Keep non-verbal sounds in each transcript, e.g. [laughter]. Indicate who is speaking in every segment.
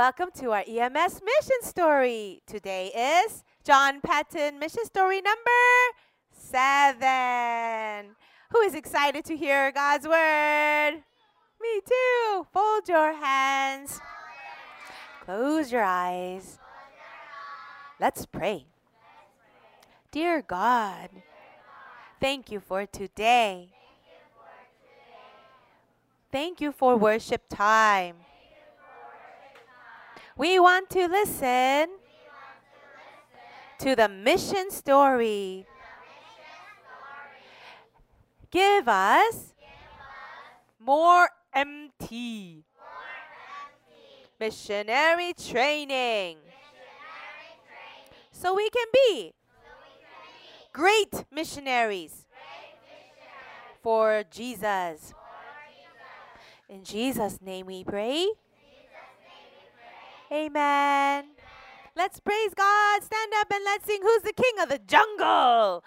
Speaker 1: Welcome to our EMS mission story. Today is John Paton mission story number seven. Who is excited to hear God's word? Me too. Fold your hands. Close your eyes. Let's pray. Dear God, thank you for today. Thank you for worship time. We want to listen to the mission story. Give us more MT. Missionary training. So we can be great missionaries for Jesus. In Jesus' name we pray. Amen. Let's praise God. Stand up and let's sing Who's the King of the Jungle?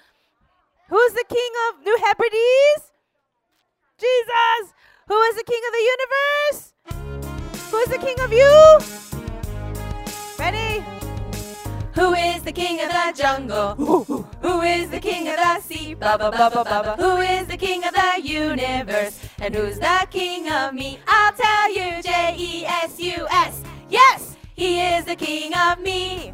Speaker 1: Who's the King of New Hebrides? Jesus. Who is the King of the universe? Who is the King of you? Ready?
Speaker 2: Who is the king of the jungle? Who is the king of the sea? Ba ba ba ba ba ba. Who is the king of the universe? And who's the king of me? I'll tell you. J E S U S. Yes, he is the king of me.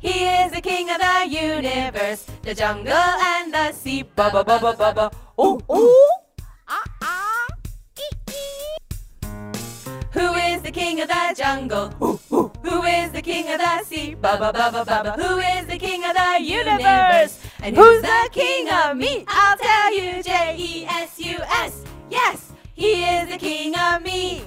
Speaker 2: He is the king of the universe, the jungle and the sea. Ba ba ba ba ba ba. Oh oh. Ah ah. Ee, ee. Who is the king of the jungle? Ooh, ooh. Who is the king of the sea? Ba ba ba ba ba ba. Who is the king of the universe? And who's the king of me? I'll tell you. J E S U S. Yes, he is the king of me.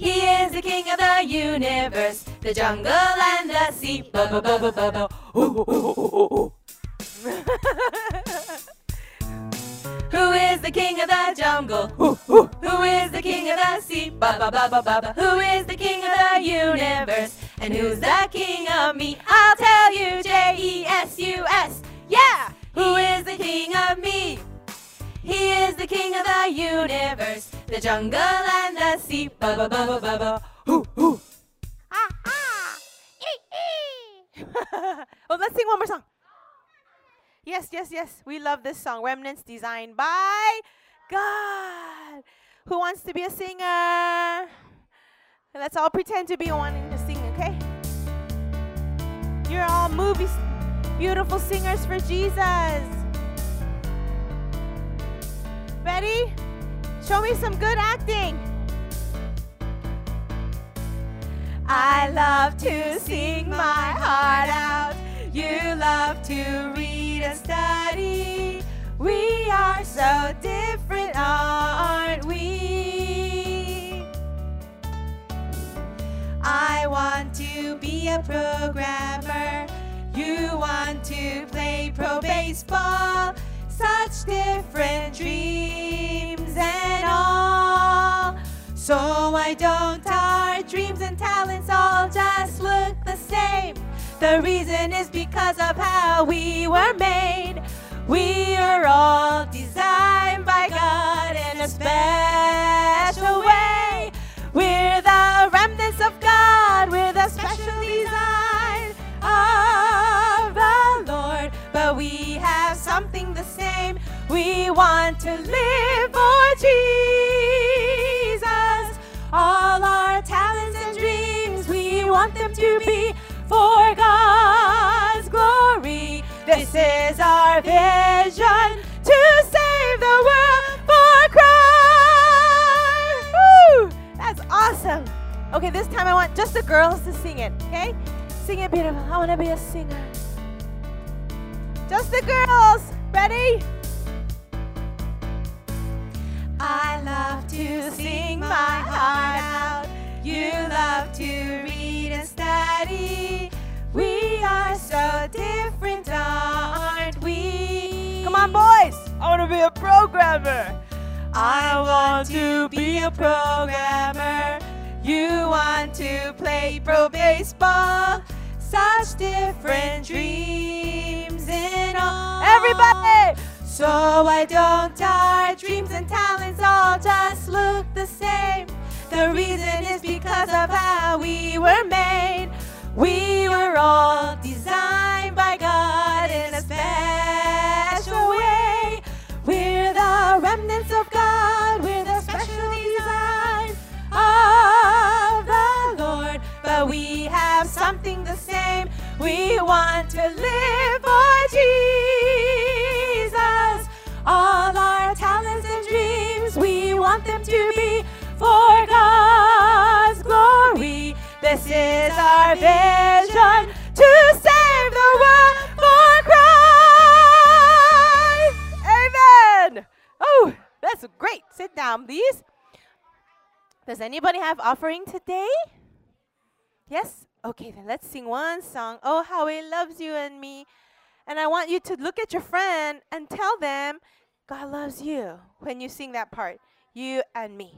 Speaker 2: He is the king of the universe, the jungle and the sea. Ba ba ba ba ba ba. [laughs] Who is the king of the jungle? Who is the king of the sea? Ba ba ba ba ba ba. Who is the king of the universe? And who's the king of me? I'll tell you. J E S U S. Yeah, who is the king of me? He is the king of the universe, the jungle and the sea. Ba ba ba ba ba ba.
Speaker 1: Ah, ah. Ee, ee. [laughs] oh, let's sing one more song. Yes, yes, yes. We love this song. Remnants designed by God. Who wants to be a singer? Let's all pretend to be wanting to sing, okay? You're all movies, beautiful singers for Jesus. Ready? Show me some good acting. I love to sing my heart out. You love to read and study. We are so different, aren't we? I want to be a programmer. You want to play pro baseball. Such different dreams and all. So why don't our dreams and talents all just look the same? The reason is because of how we were made. We are all designed by God in a special want to live for Jesus. All our talents and dreams, we want them to be for God's glory. This is our vision to save the world for Christ. Woo! That's awesome. Okay, this time I want just the girls to sing it, okay? Sing it beautiful. I want to be a singer. Just the girls. Ready? Sing my heart out. You love to read and study. We are so different, aren't we? Come on, boys. I want to be a programmer. I want to be a programmer. You want to play pro baseball. Such different dreams in all. Everybody! So why don't our dreams and talents all just look the same? The reason is because of how we were made. We were all designed by God in a special way. We're the remnants of God. We're the special design of the Lord. But we have something the same. We want to live for Jesus. All our talents and dreams, we want them to be for God's glory. This is our vision to save the world for Christ. Amen. Oh, that's great. Sit down, please. Does anybody have offering today? Yes? Okay, then let's sing one song. Oh, how he loves you and me. And I want you to look at your friend and tell them God loves you when you sing that part. You and me.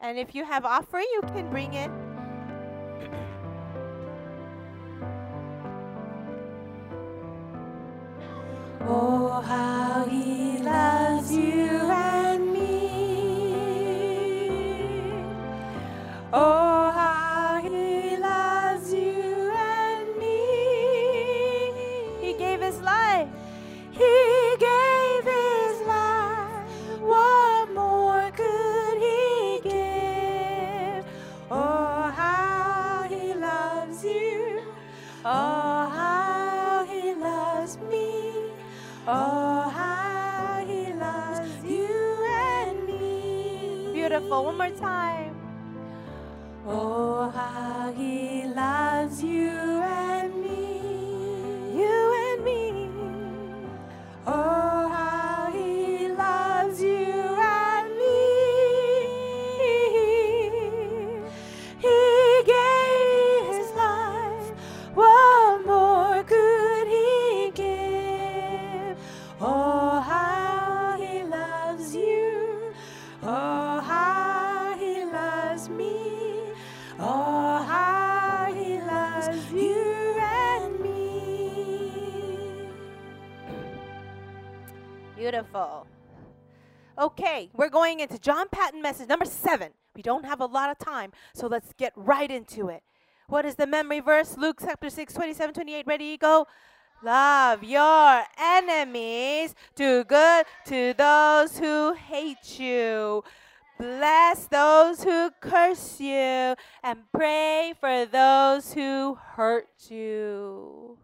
Speaker 1: And if you have offering, you can bring it. Oh, how he loves you Beautiful. One more time. Oh, how he loves you Okay, we're going into John Paton message number seven. We don't have a lot of time, so let's get right into it. What is the memory verse? Luke chapter 6, 27, 28. Ready, go. Love your enemies. Do good to those who hate you. Bless those who curse you. And pray for those who hurt you.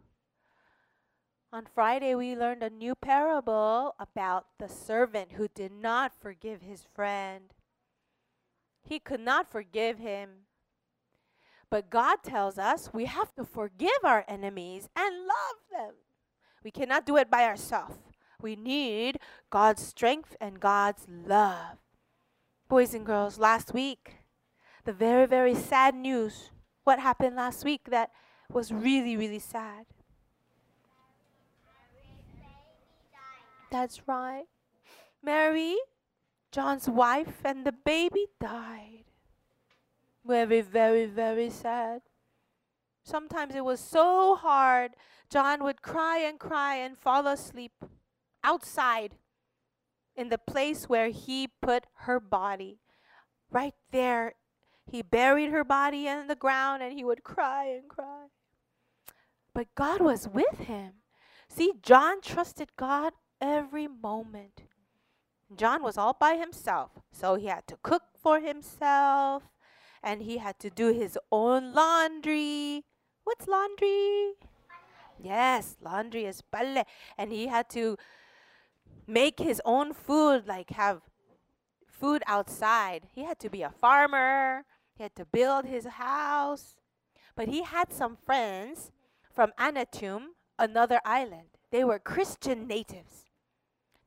Speaker 1: On Friday, we learned a new parable about the servant who did not forgive his friend. He could not forgive him. But God tells us we have to forgive our enemies and love them. We cannot do it by ourselves. We need God's strength and God's love. Boys and girls, last week, the very, very sad news. What happened last week that was really, really sad? That's right. Mary, John's wife, and the baby died. Very, very, very sad. Sometimes it was so hard. John would cry and cry and fall asleep outside in the place where he put her body. Right there, he buried her body in the ground and he would cry and cry. But God was with him. See, John trusted God every moment. John was all by himself, so he had to cook for himself and he had to do his own laundry. What's laundry? Yes, laundry is palle. And he had to make his own food, like have food outside. He had to be a farmer. He had to build his house. But he had some friends from Aneityum, another island. They were Christian natives.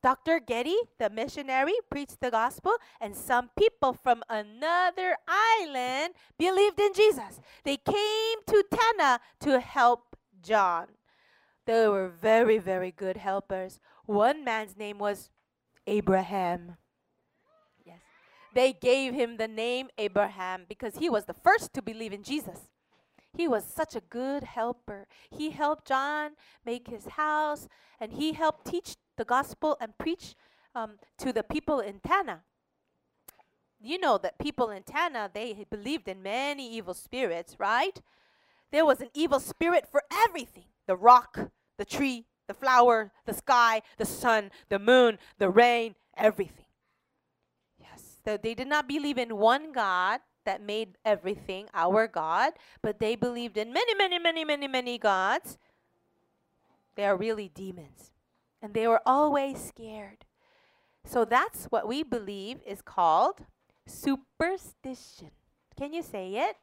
Speaker 1: Dr. Geddie, the missionary, preached the gospel, and some people from another island believed in Jesus. They came to Tanna to help John. They were very, very good helpers. One man's name was Abraham. Yes. They gave him the name Abraham because he was the first to believe in Jesus. He was such a good helper. He helped John make his house, and he helped teach the gospel and preach um, to the people in Tanna. you know that people in Tanna, they believed in many evil spirits, right? There was an evil spirit for everything the rock, the tree, the flower, the sky, the sun, the moon, the rain, everything. Yes, so they did not believe in one God that made everything our God, but they believed in many, many, many, many, many gods. They are really demons. And they were always scared. So that's what we believe is called superstition. Can you say it?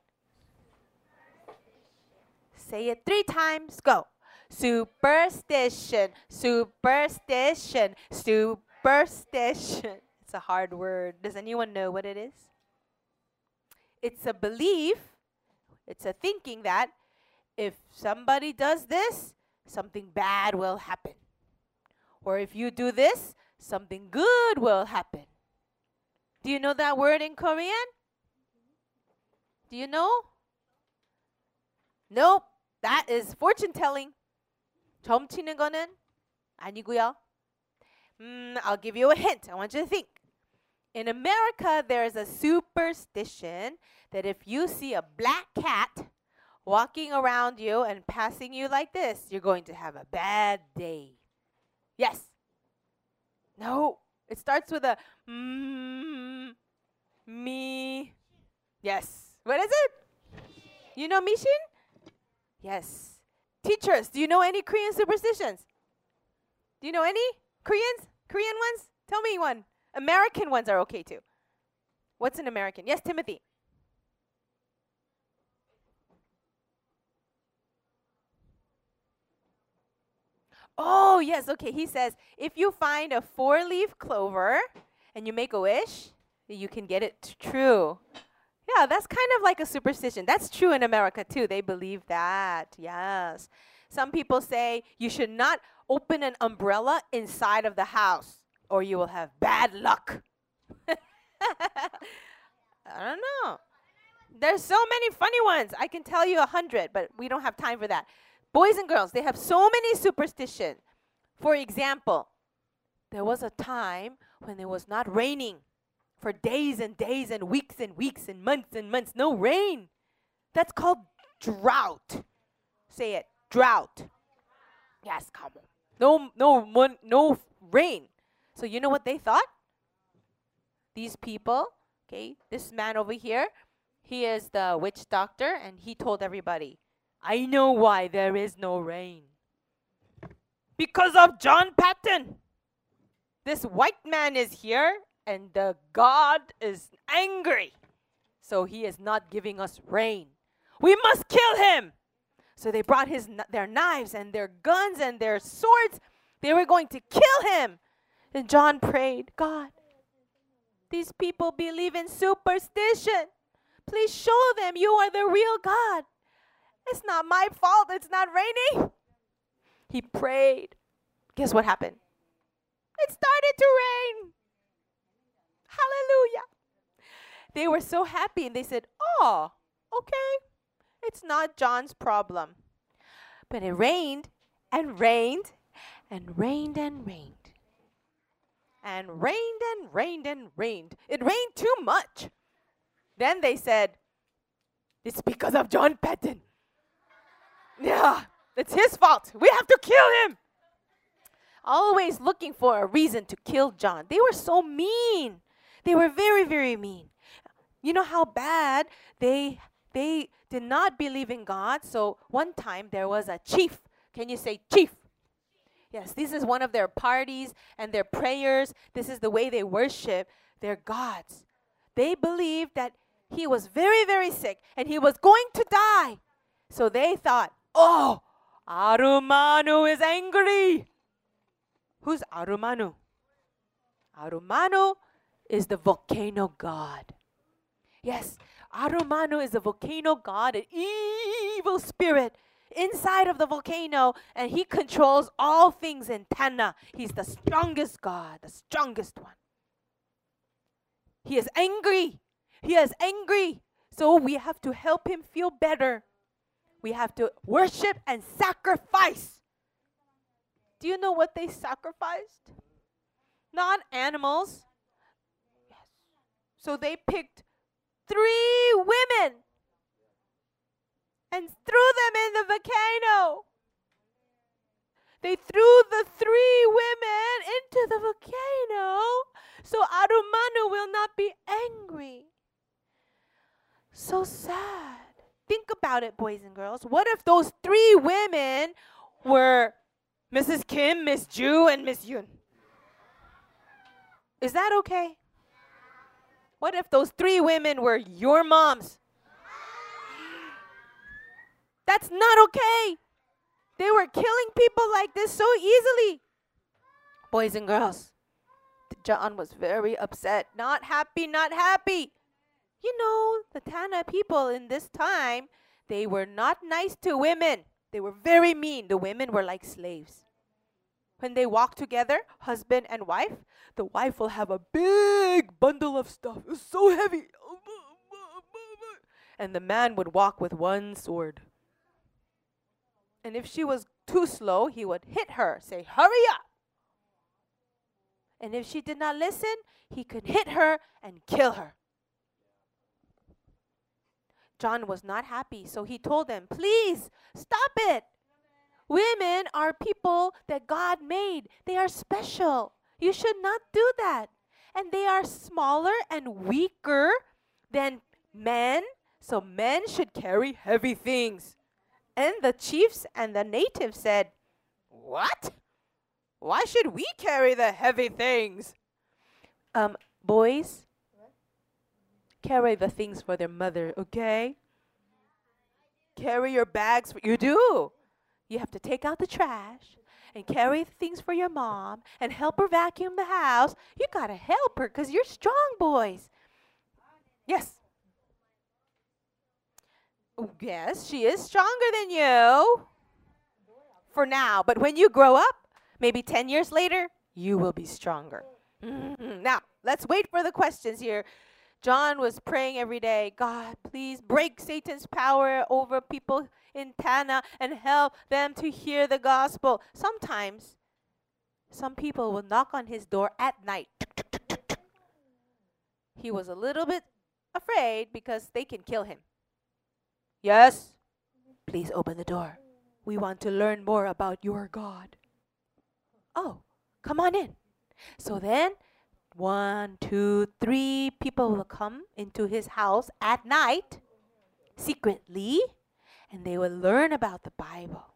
Speaker 1: Say it three times. Go. Superstition, superstition, superstition. It's a hard word. Does anyone know what it is? It's a belief, it's a thinking that if somebody does this, something bad will happen. Or if you do this, something good will happen. Do you know that word in Korean? Do you know? Nope. That is fortune telling. 점 치는 거는 아니고요. Mm, I'll give you a hint. I want you to think. In America, there is a superstition that if you see a black cat walking around you and passing you like this, you're going to have a bad day. Yes. No. It starts with a mm, me. Yes. What is it? You know Mishin? Yes. Teachers, do you know any Korean superstitions? Do you know any Koreans? Korean ones? Tell me one. American ones are okay too. What's an American? Yes, Timothy. Oh, yes, okay. He says if you find a four leaf clover and you make a wish, you can get it true. Yeah, that's kind of like a superstition. That's true in America too. They believe that. Yes. Some people say you should not open an umbrella inside of the house or you will have bad luck. [laughs] I don't know. There's so many funny ones. I can tell you a hundred, but we don't have time for that. Boys and girls, they have so many superstitions. For example, there was a time when it was not raining for days and days and weeks and weeks and months and months. No rain. That's called drought. Say it. Drought. Yes, come on. No, no, no rain. So you know what they thought? These people, okay, this man over here, he is the witch doctor, and he told everybody, I know why there is no rain. Because of John Paton. This white man is here, and the God is angry. So he is not giving us rain. We must kill him. So they brought his their knives and their guns and their swords. They were going to kill him. And John prayed, God, these people believe in superstition. Please show them you are the real God. It's not my fault. It's not raining. He prayed. Guess what happened? It started to rain. Hallelujah. They were so happy and they said, Oh, okay. It's not John's problem. But it rained and rained and rained and rained. And rained and rained and rained. It rained too much. Then they said, It's because of John Paton. Yeah, it's his fault. We have to kill him. Always looking for a reason to kill John. They were so mean. They were very, very mean. You know how bad they they did not believe in God. So one time there was a chief. Can you say chief? Yes, this is one of their parties and their prayers. This is the way they worship their gods. They believed that he was very, very sick and he was going to die. So they thought, oh, Arumanu is angry. Who's Arumanu? Arumanu is the volcano god. Yes, Arumanu is a volcano god, an evil spirit inside of the volcano, and he controls all things in Tanna. He's the strongest god, the strongest one. He is angry. He is angry. So we have to help him feel better. We have to worship and sacrifice. Do you know what they sacrificed? Not animals. Yes. So they picked three women and threw them in the volcano. They threw the three women into the volcano so Arumanu will not be angry. So sad. Think about it, boys and girls. What if those three women were Mrs. Kim, Miss Ju, and Miss Yun? Is that okay? What if those three women were your moms? That's not okay. They were killing people like this so easily. Boys and girls, John was very upset. Not happy, not happy. You know, the Tanna people in this time, they were not nice to women. They were very mean. The women were like slaves. When they walk together, husband and wife, the wife will have a big bundle of stuff. So heavy. And the man would walk with one sword. And if she was too slow, he would hit her, say, Hurry up! And if she did not listen, he could hit her and kill her. John was not happy, so he told them, Please stop it. Women are people that God made, they are special. You should not do that. And they are smaller and weaker than men, so men should carry heavy things. And the chiefs and the natives said, What? Why should we carry the heavy things? Um, boys, carry the things for their mother, okay? Carry your bags. For, you do. You have to take out the trash and carry things for your mom and help her vacuum the house. You got to help her because you're strong, boys. Yes. Oh, yes, she is stronger than you for now. But when you grow up, maybe 10 years later, you will be stronger. Mm-hmm. Now, let's wait for the questions here. John was praying every day God, please break Satan's power over people in Tanna and help them to hear the gospel. Sometimes, some people will knock on his door at night. He was a little bit afraid because they can kill him. Yes? Please open the door. We want to learn more about your God. Oh, come on in. So then, one, two, three people will come into his house at night secretly and they will learn about the Bible.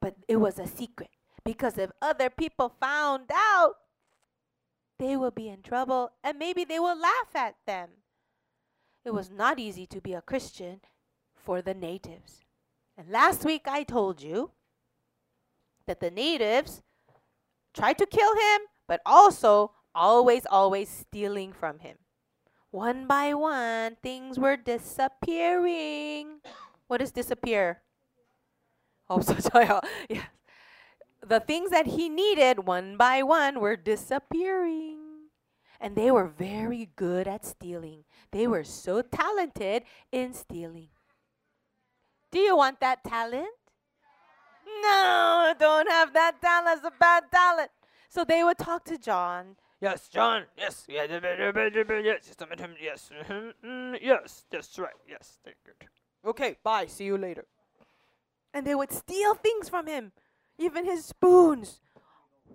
Speaker 1: But it was a secret because if other people found out, they will be in trouble and maybe they will laugh at them. It was not easy to be a Christian for the natives. And last week I told you that the natives tried to kill him, but also always, always stealing from him. One by one, things were disappearing. What is disappear? Oh, [laughs] so yes. The things that he needed one by one were disappearing. And they were very good at stealing. They were so talented in stealing. Do you want that talent? No, don't have that talent. It's a bad talent. So they would talk to John.
Speaker 3: Yes, John. Yes. Yeah, yes. Yes. Mm, yes. That's right. Yes. Thank you.
Speaker 1: Okay. Bye. See you later. And they would steal things from him, even his spoons.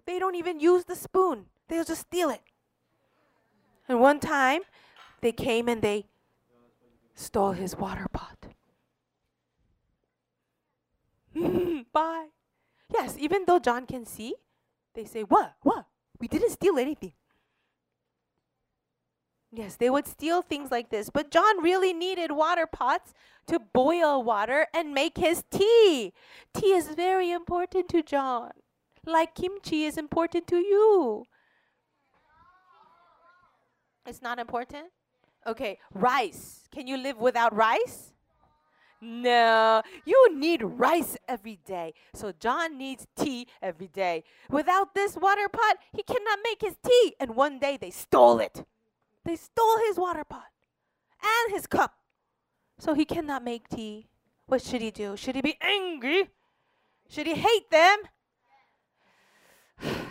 Speaker 1: They don't even use the spoon. They'll just steal it. And one time, they came and they stole his water pot. [laughs] Bye. Yes, even though John can see, they say, What? What? We didn't steal anything. Yes, they would steal things like this. But John really needed water pots to boil water and make his tea. Tea is very important to John, like kimchi is important to you. It's not important? Okay, rice. Can you live without rice? No, you need rice every day. So John needs tea every day. Without this water pot, he cannot make his tea. And one day they stole it. They stole his water pot and his cup. So he cannot make tea. What should he do? Should he be angry? Should he hate them? [sighs]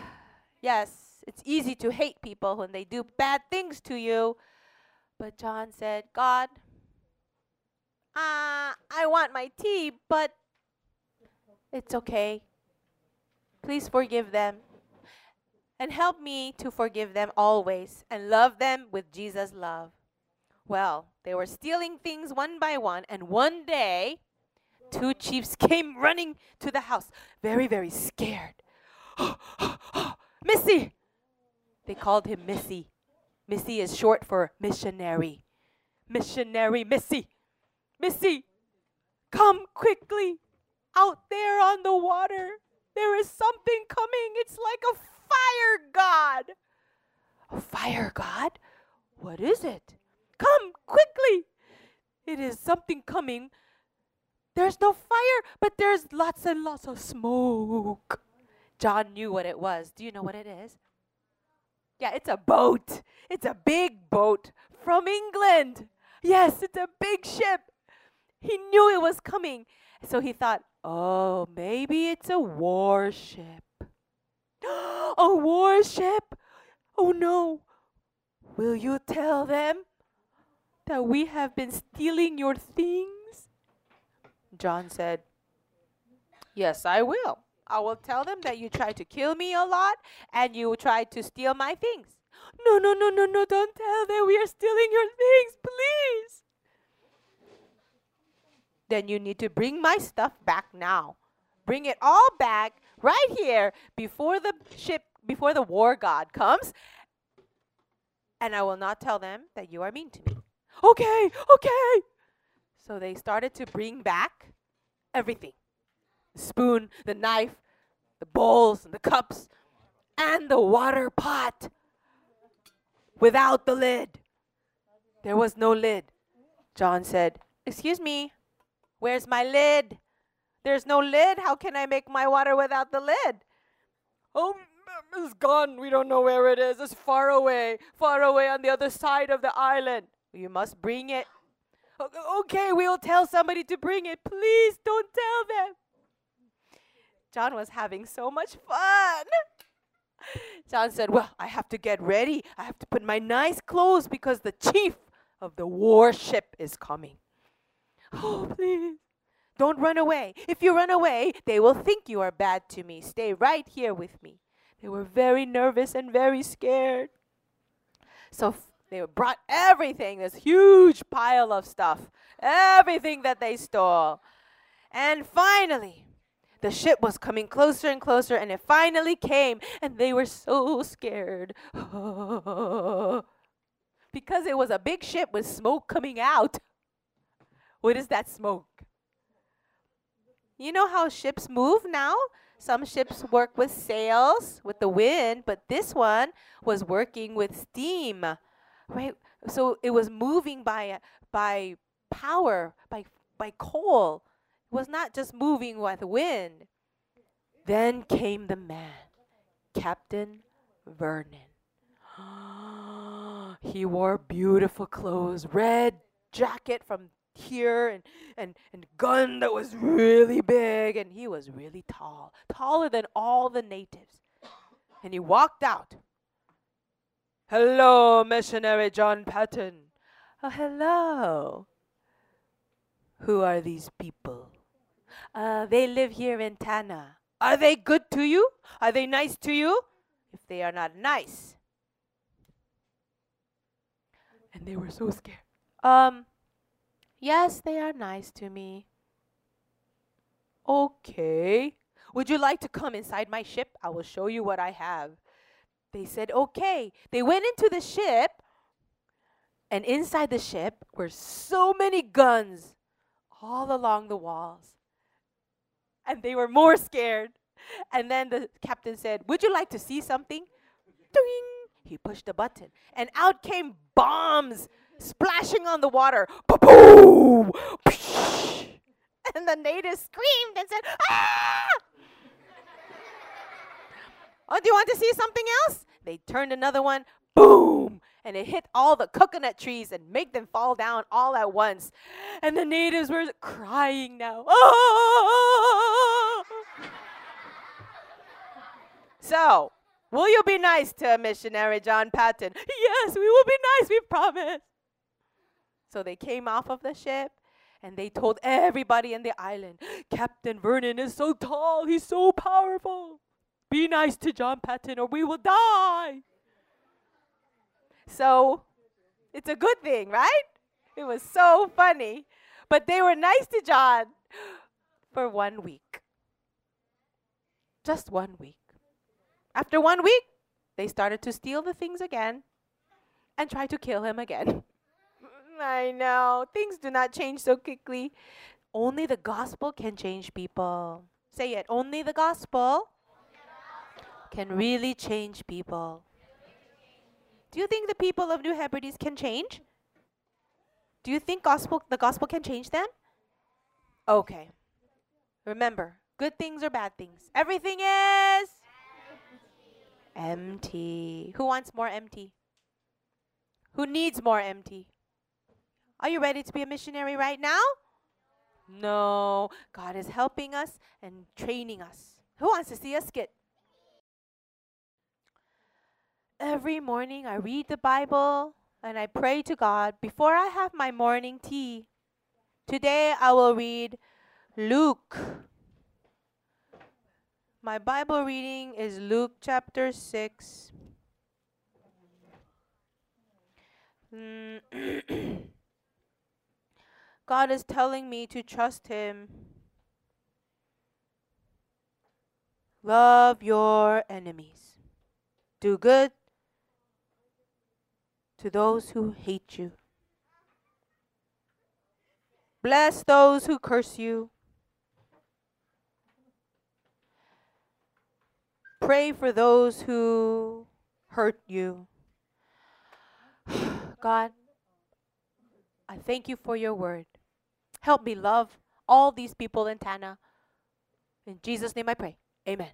Speaker 1: yes, It's easy to hate people when they do bad things to you. But John said, God, uh, I want my tea, but it's okay. Please forgive them. And help me to forgive them always and love them with Jesus' love. Well, they were stealing things one by one, and one day, two chiefs [laughs] came running to the house, very, very scared. [gasps] Missy! They called him Missy. Missy is short for missionary. Missionary Missy. Missy, come quickly out there on the water. There is something coming. It's like a fire god. A fire god? What is it? Come quickly. It is something coming. There's no fire, but there's lots and lots of smoke. John knew what it was. Do you know what it is? Yeah, it's a boat. It's a big boat from England. Yes, it's a big ship. He knew it was coming. So he thought, oh, maybe it's a warship. [gasps] a warship? Oh no. Will you tell them that we have been stealing your things? John said, Yes, I will. I will tell them that you tried to kill me a lot and you tried to steal my things. [gasps] No, no, no, no, no, don't tell them we are stealing your things, please. Then you need to bring my stuff back now. Bring it all back right here before the ship, before the war god comes. And I will not tell them that you are mean to me. Okay, okay. So they started to bring back everything the spoon, the knife, the bowls, and the cups, and the water pot without the lid. There was no lid. John said, Excuse me, where's my lid? There's no lid. How can I make my water without the lid? Oh, it's gone. We don't know where it is. It's far away, far away on the other side of the island. You must bring it. Okay, we'll tell somebody to bring it. Please don't tell them. John was having so much fun. John said, Well, I have to get ready. I have to put my nice clothes because the chief of the warship is coming. Oh, [gasps] please. Don't run away. If you run away, they will think you are bad to me. Stay right here with me. They were very nervous and very scared. So they brought everything, this huge pile of stuff, everything that they stole. And finally, the ship was coming closer and closer, and it finally came, and they were so scared. [laughs] because it was a big ship with smoke coming out. What is that smoke? You know how ships move now? Some ships work with sails, with the wind, but this one was working with steam. Right? So it was moving by by power, by by coal. It was not just moving with wind. Then came the man, Captain Vernon. [gasps] he wore beautiful clothes, red jacket from here and, and, and gun that was really big and he was really tall, taller than all the natives. And he walked out. Hello, missionary John Paton. Oh, hello. Who are these people? Uh, they live here in Tanna. Are they good to you? Are they nice to you? If they are not nice. And they were so scared. Um, yes, they are nice to me. Okay. Would you like to come inside my ship? I will show you what I have. They said, okay. They went into the ship, and inside the ship were so many guns all along the walls. And they were more scared. And then the captain said, Would you like to see something? Ding! He pushed a button, and out came bombs splashing on the water. Boom! And the natives screamed and said, Ah! Oh, do you want to see something else? They turned another one. Boom! And it hit all the coconut trees and made them fall down all at once. And the natives were crying now. [laughs] So, Will you be nice to missionary John Paton? Yes, we will be nice, we promise. So they came off of the ship and they told everybody in the island Captain Vernon is so tall, he's so powerful. Be nice to John Paton or we will die. So it's a good thing, right? It was so funny. But they were nice to John for one week. Just one week. After one week, they started to steal the things again and try to kill him again. [laughs] I know. Things do not change so quickly. Only the gospel can change people. Say it. Only the gospel can really change people. Do you think the people of New Hebrides can change? Do you think gospel the gospel can change them? Okay. Remember, good things or bad things. Everything is empty. Who wants more empty? Who needs more empty? Are you ready to be a missionary right now? No. God is helping us and training us. Who wants to see a skit? Every morning I read the Bible and I pray to God before I have my morning tea. Today I will read Luke. My Bible reading is Luke chapter 6. Mm. [clears throat] God is telling me to trust Him. Love your enemies. Do good to those who hate you. Bless those who curse you. Pray for those who hurt you. [sighs] God, I thank you for your word. Help me love all these people in Tanna. In Jesus' name I pray. Amen.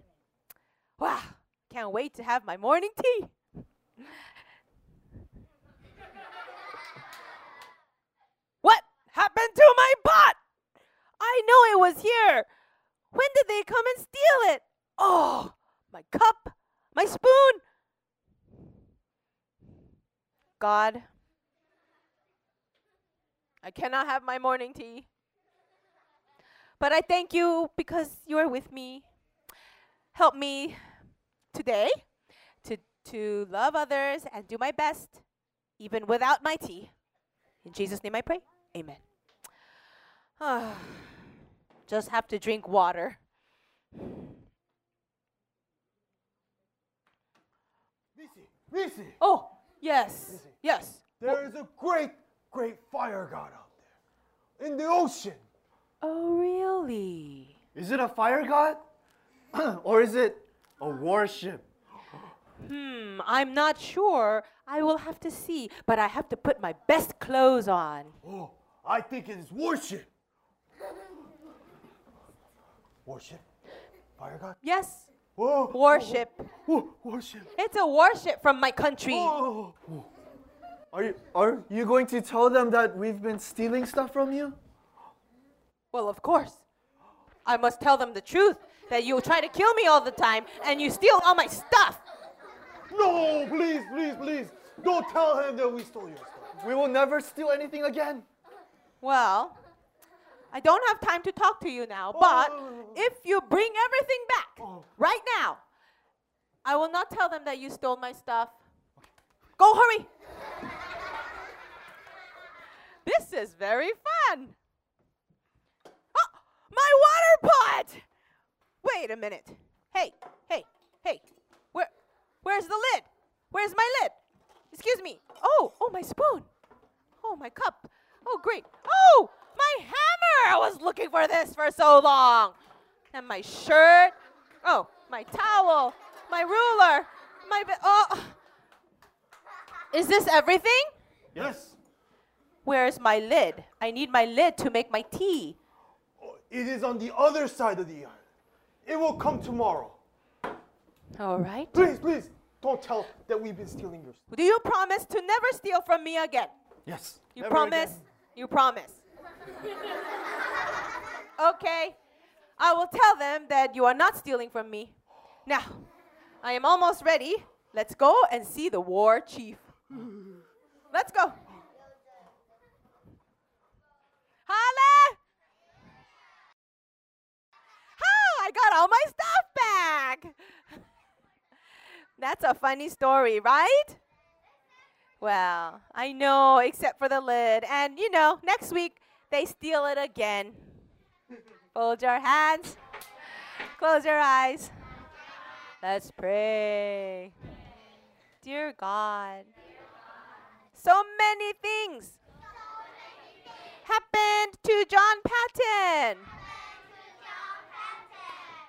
Speaker 1: Wow, can't wait to have my morning tea. [laughs] what happened to my pot? I know it was here. When did they come and steal it? Oh, my cup, my spoon. God, I cannot have my morning tea. But I thank you because you are with me. Help me today to, to love others and do my best, even without my tea. In Jesus' name I pray. Amen. [sighs] Just have to drink water.
Speaker 4: Nisi, Nisi,
Speaker 1: Oh, yes. Yes.
Speaker 4: there is a great, great fire god out there in the ocean.
Speaker 1: Oh, really?
Speaker 5: Is it a fire god? [clears throat] or is it a warship?
Speaker 1: Hmm, I'm not sure. I will have to see, but I have to put my best clothes on.
Speaker 4: Oh, I think it is warship. Warship? Fire god?
Speaker 1: Yes,
Speaker 4: Whoa.
Speaker 1: warship.
Speaker 4: Whoa, warship.
Speaker 1: It's a warship from my country.
Speaker 4: Oh.
Speaker 5: Are you, are you going to tell them that we've been stealing stuff from you?
Speaker 1: Well, of course. I must tell them the truth that you try to kill me all the time and you steal all my stuff.
Speaker 4: No, please, please, please. Don't tell him that we stole your stuff.
Speaker 5: We will never steal anything again.
Speaker 1: Well, I don't have time to talk to you now, oh. but if you bring everything back oh. right now, I will not tell them that you stole my stuff. Go hurry. This is very fun. Oh, my water pot. Wait a minute. Hey, hey, hey. Where where's the lid? Where's my lid? Excuse me. Oh, oh my spoon. Oh my cup. Oh great. Oh, my hammer. I was looking for this for so long. And my shirt. Oh, my towel. My ruler. My oh. Is this everything?
Speaker 4: Yes.
Speaker 1: Where's my lid? I need my lid to make my tea.
Speaker 4: It is on the other side of the island. It will come tomorrow.
Speaker 1: All right.
Speaker 4: Please, please, don't tell that we've been stealing yours.
Speaker 1: Do you promise to never steal from me again?
Speaker 5: Yes.
Speaker 1: You promise?
Speaker 4: again.
Speaker 1: You promise. [laughs] okay. I will tell them that you are not stealing from me. Now, I am almost ready. Let's go and see the war chief. Let's go. Holla! Oh, I got all my stuff back. [laughs] That's a funny story, right? Well, I know, except for the lid. And you know, next week they steal it again. [laughs] Fold your hands. Close your eyes. Let's pray. Dear God, so many things happened to John Paton.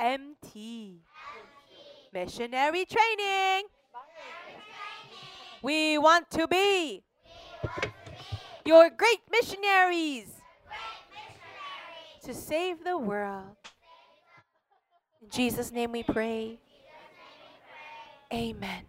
Speaker 1: MT. Missionary training. We want to be your great missionaries to save the world. In Jesus' name we pray. Amen.